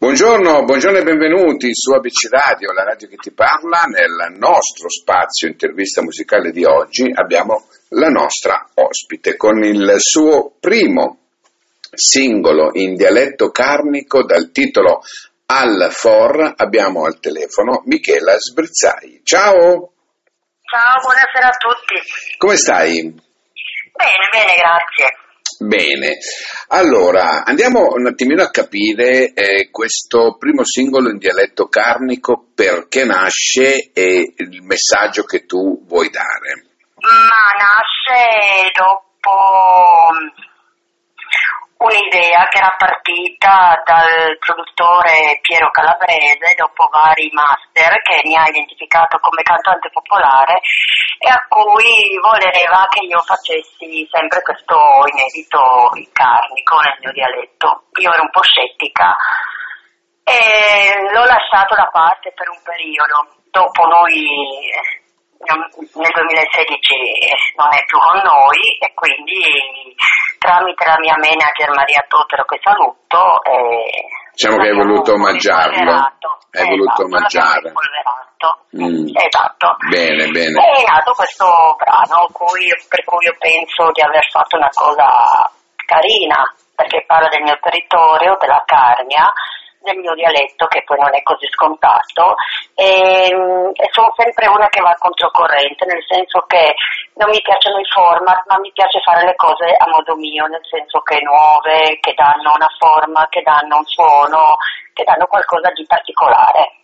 Buongiorno, buongiorno e benvenuti su ABC Radio, la radio che ti parla. Nel nostro spazio intervista musicale di oggi abbiamo la nostra ospite con il suo primo singolo in dialetto carnico dal titolo Al For. Abbiamo al telefono Michela Sbrizzai. Ciao! Ciao, buonasera a tutti. Come stai? Bene, bene, grazie. Bene, allora andiamo un attimino a capire eh, questo primo singolo in dialetto carnico, perché nasce e il messaggio che tu vuoi dare. Ma nasce dopo un'idea che era partita dal produttore Piero Calabrese dopo vari master che mi ha identificato come cantante popolare e a cui voleva che io facessi sempre questo inedito carnico nel mio dialetto. Io ero un po' scettica e l'ho lasciato da parte per un periodo. Dopo noi nel 2016 non è più con noi e quindi tramite la mia manager Maria Totero che saluto eh, diciamo che hai voluto omaggiarlo hai esatto, voluto omaggiare mm. esatto. Bene bene. È nato questo brano cui, per cui io penso di aver fatto una cosa carina perché parla del mio territorio della Carnia del mio dialetto che poi non è così scontato e, e, sono sempre una che va controcorrente nel senso che non mi piacciono i format ma mi piace fare le cose a modo mio nel senso che nuove che danno una forma che danno un suono che danno qualcosa di particolare.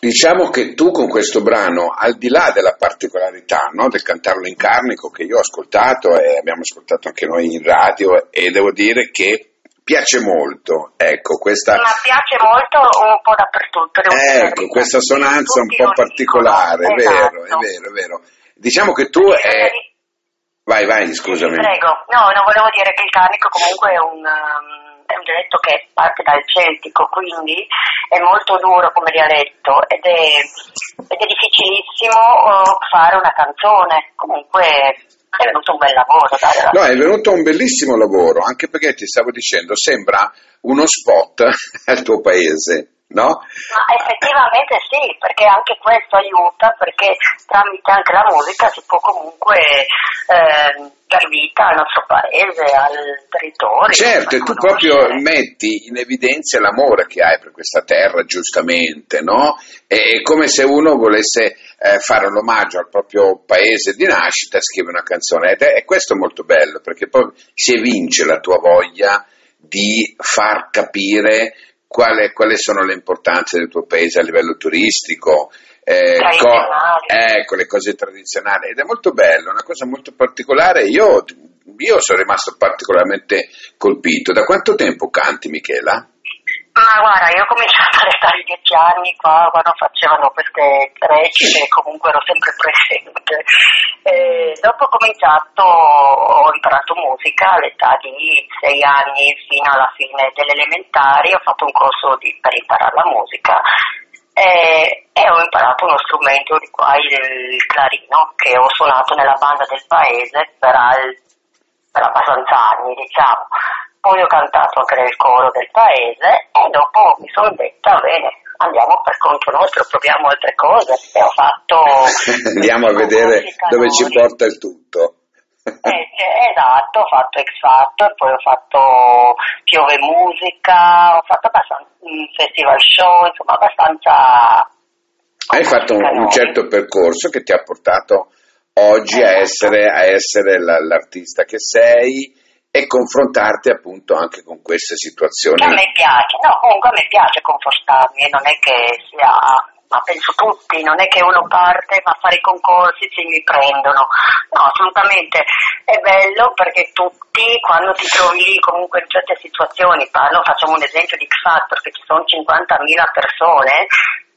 Diciamo che tu con questo brano, al di là della particolarità no, del cantarlo in carnico che io ho ascoltato e abbiamo ascoltato anche noi in radio e devo dire che piace molto, ecco, questa... Ma piace molto un po' dappertutto. Ecco, questa sonanza un po' particolare, è vero, è esatto. vero, è vero. Diciamo che tu è... Vai, vai, scusami. Prego, no, non volevo dire che il carnico comunque è un... Um è un dialetto che parte dal celtico, quindi è molto duro come dialetto ed è, ed è difficilissimo uh, fare una canzone. Comunque è venuto un bel lavoro. Dai, no, è venuto un bellissimo lavoro, anche perché ti stavo dicendo, sembra uno spot al tuo paese. No? Ma effettivamente sì, perché anche questo aiuta, perché tramite anche la musica si può comunque eh, dar vita al nostro paese, al territorio. Certo, e tu proprio metti in evidenza l'amore che hai per questa terra, giustamente, no? È come se uno volesse eh, fare l'omaggio al proprio paese di nascita, scrive una canzone, ed è, è questo molto bello, perché poi si evince la tua voglia di far capire quale, quali sono le importanze del tuo paese a livello turistico, eh, co- ecco le cose tradizionali ed è molto bello, una cosa molto particolare. Io, io sono rimasto particolarmente colpito. Da quanto tempo canti, Michela? Ma guarda, io ho cominciato all'età di dieci anni qua, quando facevano queste recite, comunque ero sempre presente. E dopo ho cominciato, ho imparato musica all'età di sei anni fino alla fine delle elementari, ho fatto un corso di, per imparare la musica e, e, ho imparato uno strumento di qua, il clarino, che ho suonato nella banda del paese per, al, per abbastanza anni, diciamo poi ho cantato anche nel coro del paese e dopo mi sono detta bene andiamo per conto nostro, proviamo altre cose e ho fatto... andiamo a vedere dove ci porta il tutto. eh, esatto, ho fatto X Factor, poi ho fatto Piove Musica, ho fatto abbastanza un festival show, insomma abbastanza... Hai fatto un, un, certo percorso che ti ha portato oggi esatto. a essere, a essere la, l'artista che sei e confrontarti appunto anche con queste situazioni. A me piace, no, comunque a me piace confortarmi, non è che sia, ma penso tutti, non è che uno parte ma fare i concorsi si mi prendono, no, assolutamente è bello perché tutti quando ti trovi lì comunque in certe situazioni, parlo, facciamo un esempio di X Factor che ci sono 50.000 persone,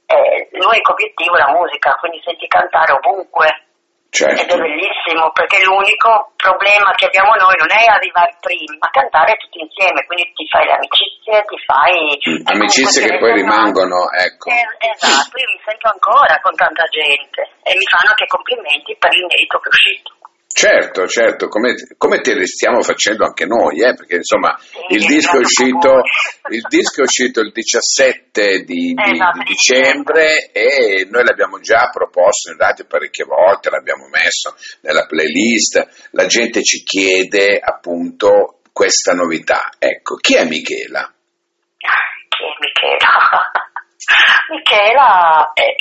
eh, l'unico obiettivo è la musica, quindi senti cantare ovunque Certo. Ed è bellissimo perché l'unico problema che abbiamo noi non è arrivare prima, ma cantare tutti insieme, quindi ti fai le amicizie, ti fai... Mm, amicizie che poi rimangono, ecco. Eh, esatto, io mi sento ancora con tanta gente e mi fanno anche complimenti per l'inedito che è uscito. Certo, certo, come, come, te le stiamo facendo anche noi, eh? perché insomma il disco, uscito, il disco, è uscito, il 17 di, di, esatto, di dicembre e noi l'abbiamo già proposto in radio parecchie volte, l'abbiamo messo nella playlist, la gente ci chiede appunto questa novità. Ecco, chi è Michela? Chi è Michela? Michela è...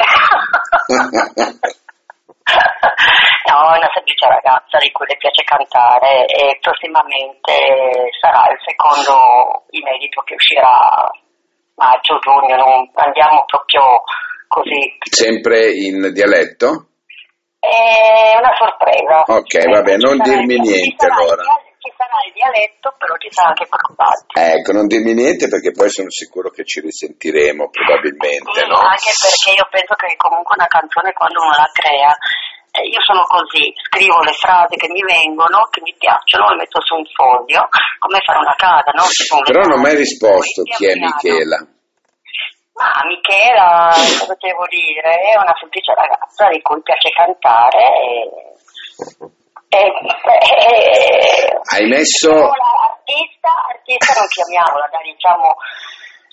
no, è una semplice ragazza di cui le piace cantare e prossimamente sarà il secondo inedito che uscirà maggio-giugno, non andiamo proprio così. Sempre in dialetto? È una sorpresa. Ok, vabbè, non dirmi niente allora ci sarà il dialetto, però ci sarà anche qualcos'altro. Ecco, non dirmi niente perché poi sono sicuro che ci risentiremo probabilmente, sì, no? Anche perché io penso che comunque una canzone quando uno la crea, io sono così, scrivo le frasi che mi vengono, che mi piacciono, le metto su un foglio, come fare una casa, no? Però non ho mai risposto chi è Michela. Ma Michela, cosa devo dire? È una semplice ragazza di cui piace cantare e eh, eh, Hai messo... Artista, artista non chiamiamola, dai, diciamo...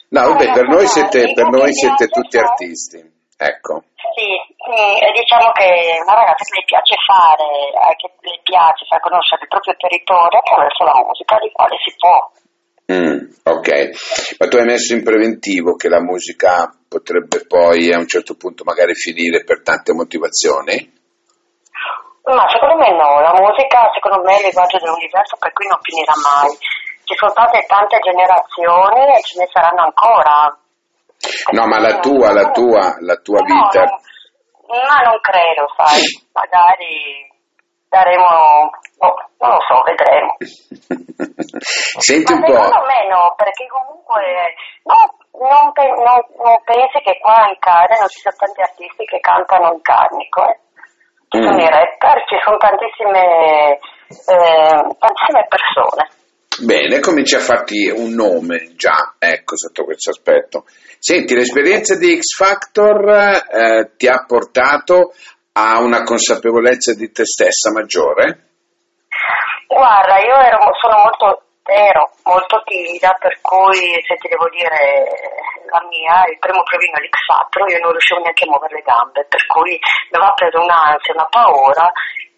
No, vabbè, per noi siete, per noi siete tutti artisti, ecco. Sì, diciamo che una ragazza che le piace fare, eh, che le piace far conoscere il proprio territorio attraverso la musica, di quale si può. Mm, ok, ma tu hai messo in preventivo che la musica potrebbe poi a un certo punto magari finire per tante motivazioni? Ma secondo me no, la musica secondo me è il linguaggio dell'universo per cui non finirà mai. Ci sono state tante generazioni e ce ne saranno ancora. No, ma la tua, la tua, la tua no, vita. No, ma non credo, sai, magari daremo, oh, non lo so, vedremo. Senti ma un po'. Secondo me no, perché comunque no, non, non, non, pensi che qua in non ci sono tanti artisti che cantano in carnico, eh? ci sono mm. i rapper, ci sono tantissime, eh, tantissime persone. Bene, cominci a farti un nome già, ecco, sotto questo aspetto. Senti, l'esperienza di X Factor eh, ti ha portato a una consapevolezza di te stessa maggiore? Guarda, io ero, sono molto ero molto timida, per cui se ti devo dire la mia, il primo provino l'X4, io non riuscivo neanche a muovere le gambe, per cui mi aveva preso un'ansia, una paura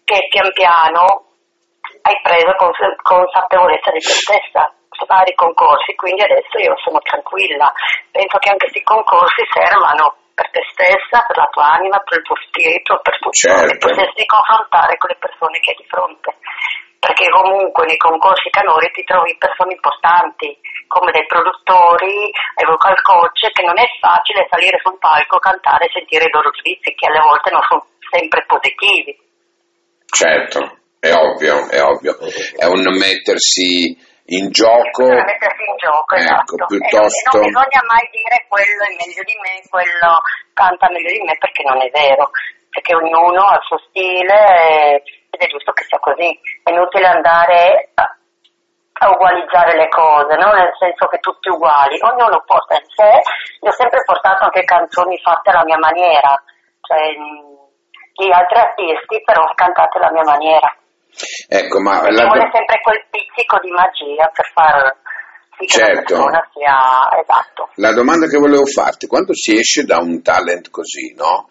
che pian piano hai preso cons- consapevolezza di te stessa vari concorsi, quindi adesso io sono tranquilla. Penso che anche questi concorsi servano per te stessa, per la tua anima, per il tuo spirito, per tutto, certo. potersi confrontare con le persone che hai di fronte perché comunque nei concorsi canori ti trovi persone importanti come dei produttori e vocal coach che non è facile salire sul palco, cantare e sentire i loro giudizi che alle volte non sono sempre positivi. Certo, è ovvio, è ovvio, è un mettersi in gioco. È mettersi in gioco, ecco, esatto. piuttosto... Non bisogna mai dire quello è meglio di me, quello canta meglio di me perché non è vero, perché ognuno ha il suo stile ed è giusto che sia così. È inutile andare a, ugualizzare le cose, no? nel senso che tutti uguali, ognuno porta in sé. Io ho sempre portato anche canzoni fatte alla mia maniera, cioè gli altri artisti però cantate alla mia maniera. Ecco, ma la... vuole sempre quel pizzico di magia per far sì che certo. la persona sia esatto. La domanda che volevo farti, quando si esce da un talent così, no?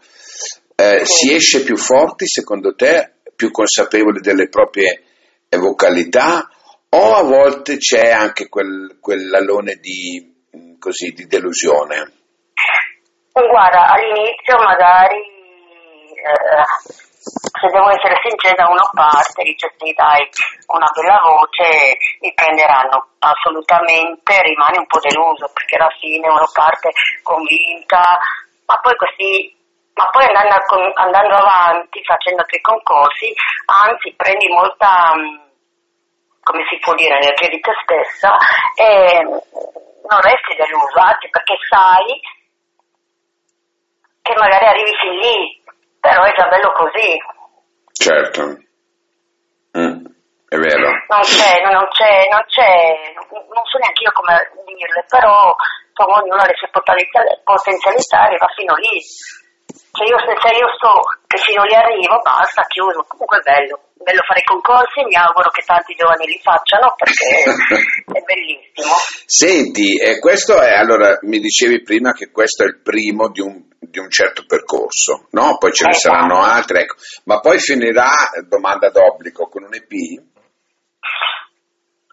Eh, sì. Si esce più forti secondo te più consapevoli delle proprie vocalità o a volte c'è anche quel, quell'alone di, così, di delusione? Guarda, all'inizio magari, eh, se devo essere sincera, uno parte dice sì dai, una bella voce, mi prenderanno. Assolutamente rimane un po' deluso perché alla fine uno parte convinta, ma poi questi ma poi andando, andando avanti, facendo altri concorsi, anzi prendi molta, mm, come si può dire, energia di te stessa e non resti deluso, anzi perché sai che magari arrivi fin lì, però è già bello così. Certo. Mm, è vero. Non c'è, non c'è, non c'è, non so neanche io come dirle, però ognuno ha le sue potenzialità e va fino lì se io, se io so che non li arrivo basta, chiuso, comunque è bello, bello fare i concorsi, mi auguro che tanti giovani li facciano perché è bellissimo. Senti, eh, questo è, allora mi dicevi prima che questo è il primo di un, di un certo percorso, no? Poi ce ne Esatto. saranno altri, ecco. ma poi finirà, eh, domanda d'obbligo, con un EP?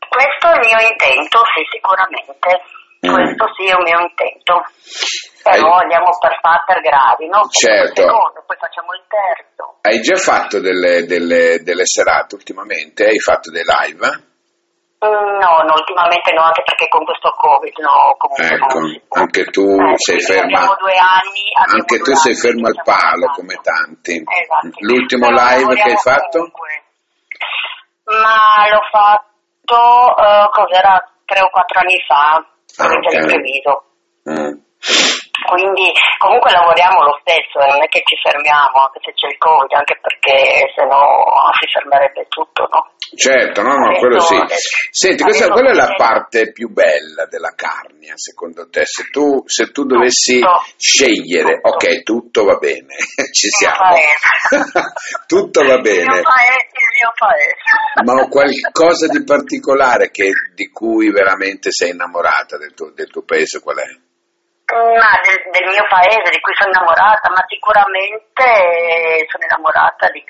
Questo è il mio intento, sì, sicuramente. Mm. Questo sì è un mio intento. Però Hai- andiamo per, fa- per gradi, no? Certo. Il secondo, poi facciamo il terzo. Hai già fatto delle, delle- delle serate ultimamente? Hai fatto dei live? Mm, No, no, ultimamente no, anche perché con questo Covid no, comunque Ecco, non si può. anche tu Eh, sei ferma. Abbiamo due anni. abbiamo Anche due tu sei anni che al palo come tanti. Esatto. L'ultimo Però live che hai fatto? comunque. Ma l'ho fatto, eh, cos'era, tre o quattro anni fa, Ah, per ok. il previso. Mm. Quindi comunque lavoriamo lo stesso, eh, non è che ci fermiamo anche se c'è il Covid, anche perché se no si fermerebbe tutto, no? Certo, no, no, quello sì. Senti, questa, qual è la parte più bella della carnia, secondo te? Se tu, se tu dovessi Tutto. scegliere, Tutto. ok, tutto va bene, ci siamo. tutto va Il mio bene. paese, il mio paese. Ma qualcosa di particolare che, di cui veramente sei innamorata del tuo, del tuo paese, qual è? Ma del, del mio paese, di cui sono innamorata, ma sicuramente sono innamorata di,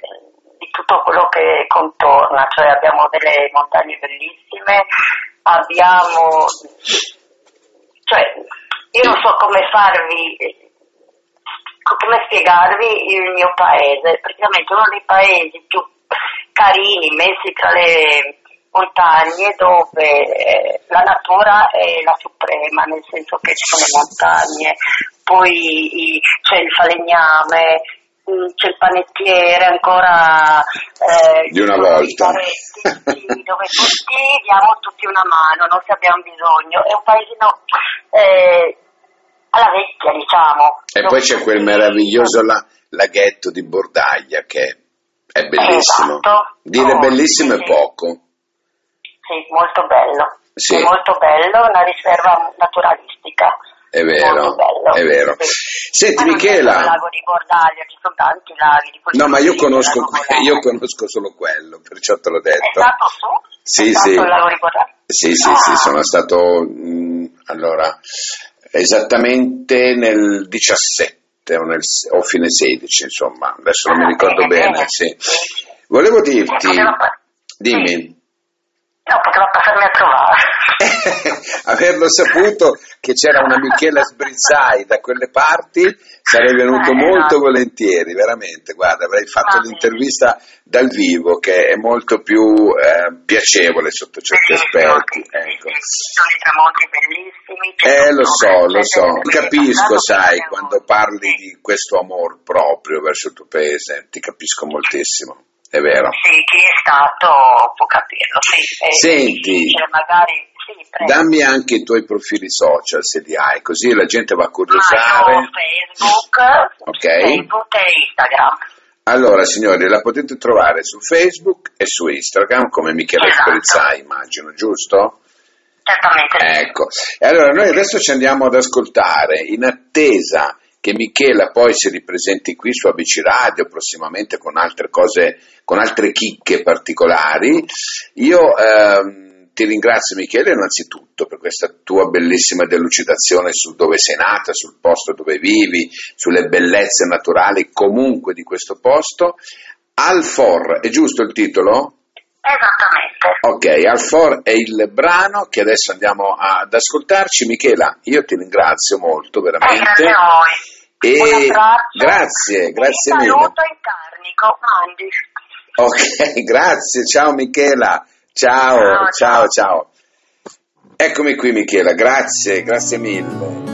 di tutto quello che contorna, cioè abbiamo delle montagne bellissime, abbiamo, cioè io non so come farvi, come spiegarvi il mio paese, praticamente uno dei paesi più carini messi tra le montagne dove eh, la natura è la suprema, nel senso che ci sono le montagne, poi c'è il falegname, mm, c'è il panettiere ancora eh, Di una volta. dove tutti diamo tutti una mano, non se abbiamo bisogno, è un paesino eh, alla vecchia diciamo. E poi c'è quel meraviglioso la- laghetto di Bordaglia che è bellissimo. Esatto. Dire Oh, bellissimo sì, è poco. Sì, molto bello. Sì. È molto bello, una riserva naturalistica. È vero, è vero. Senti Ma solo Michela, Il lago di Bordaglia, ci sono tanti laghi. Di no ma io conosco, io conosco solo quello, perciò te l'ho È detto. stato su? Sì, è stato sì. il lago di Bordaglia? Sì, sì, Ah, sì, sono stato mm, allora esattamente nel 17 o, nel, o fine 16, insomma, adesso non mi Ah, ricordo bene, bene. sì. Volevo dirti, dimmi, No, poteva passarmi a trovare. averlo saputo che c'era una Michela Sbrizzai da quelle parti, sarei venuto Eh, molto esatto. volentieri, veramente. Guarda, avrei fatto Va l'intervista dal vivo, che è molto più eh, piacevole sotto certi Bellissimo, aspetti. sì, sì, Ecco. sì, sono i tramonti bellissimi. Eh, lo tutto, so, c'è lo so, ti capisco, quindi sai, quando parli Sì. di questo amor proprio verso il tuo paese, ti capisco moltissimo, è vero. Sì, chi è stato può capirlo, sì. È Senti. difficile, magari, sì. Dammi anche i tuoi profili social se li hai, così la gente va a curiosare. io ho Facebook, Ok. Facebook e Instagram. Allora, signori, la potete trovare su Facebook e su Instagram come Michele Esatto. Sprezzai, immagino, giusto? Certamente. Ecco, e allora noi adesso ci andiamo ad ascoltare in attesa che Michela poi si ripresenti qui su ABC Radio prossimamente con altre cose, con altre chicche particolari. Io ehm, ti ringrazio Michele innanzitutto per questa tua bellissima delucidazione su dove sei nata, sul posto dove vivi, sulle bellezze naturali comunque di questo posto. Alfor, è giusto il titolo? Esattamente. Ok, Alfor è il brano che adesso andiamo ad ascoltarci. Michela, io ti ringrazio molto, Eh, veramente. grazie a voi. E grazie, grazie Un mille. saluto in carnico, mandi. Ok, grazie, ciao Michela. Ciao, ciao, ciao. ciao. Eccomi qui Michela, grazie, grazie mille.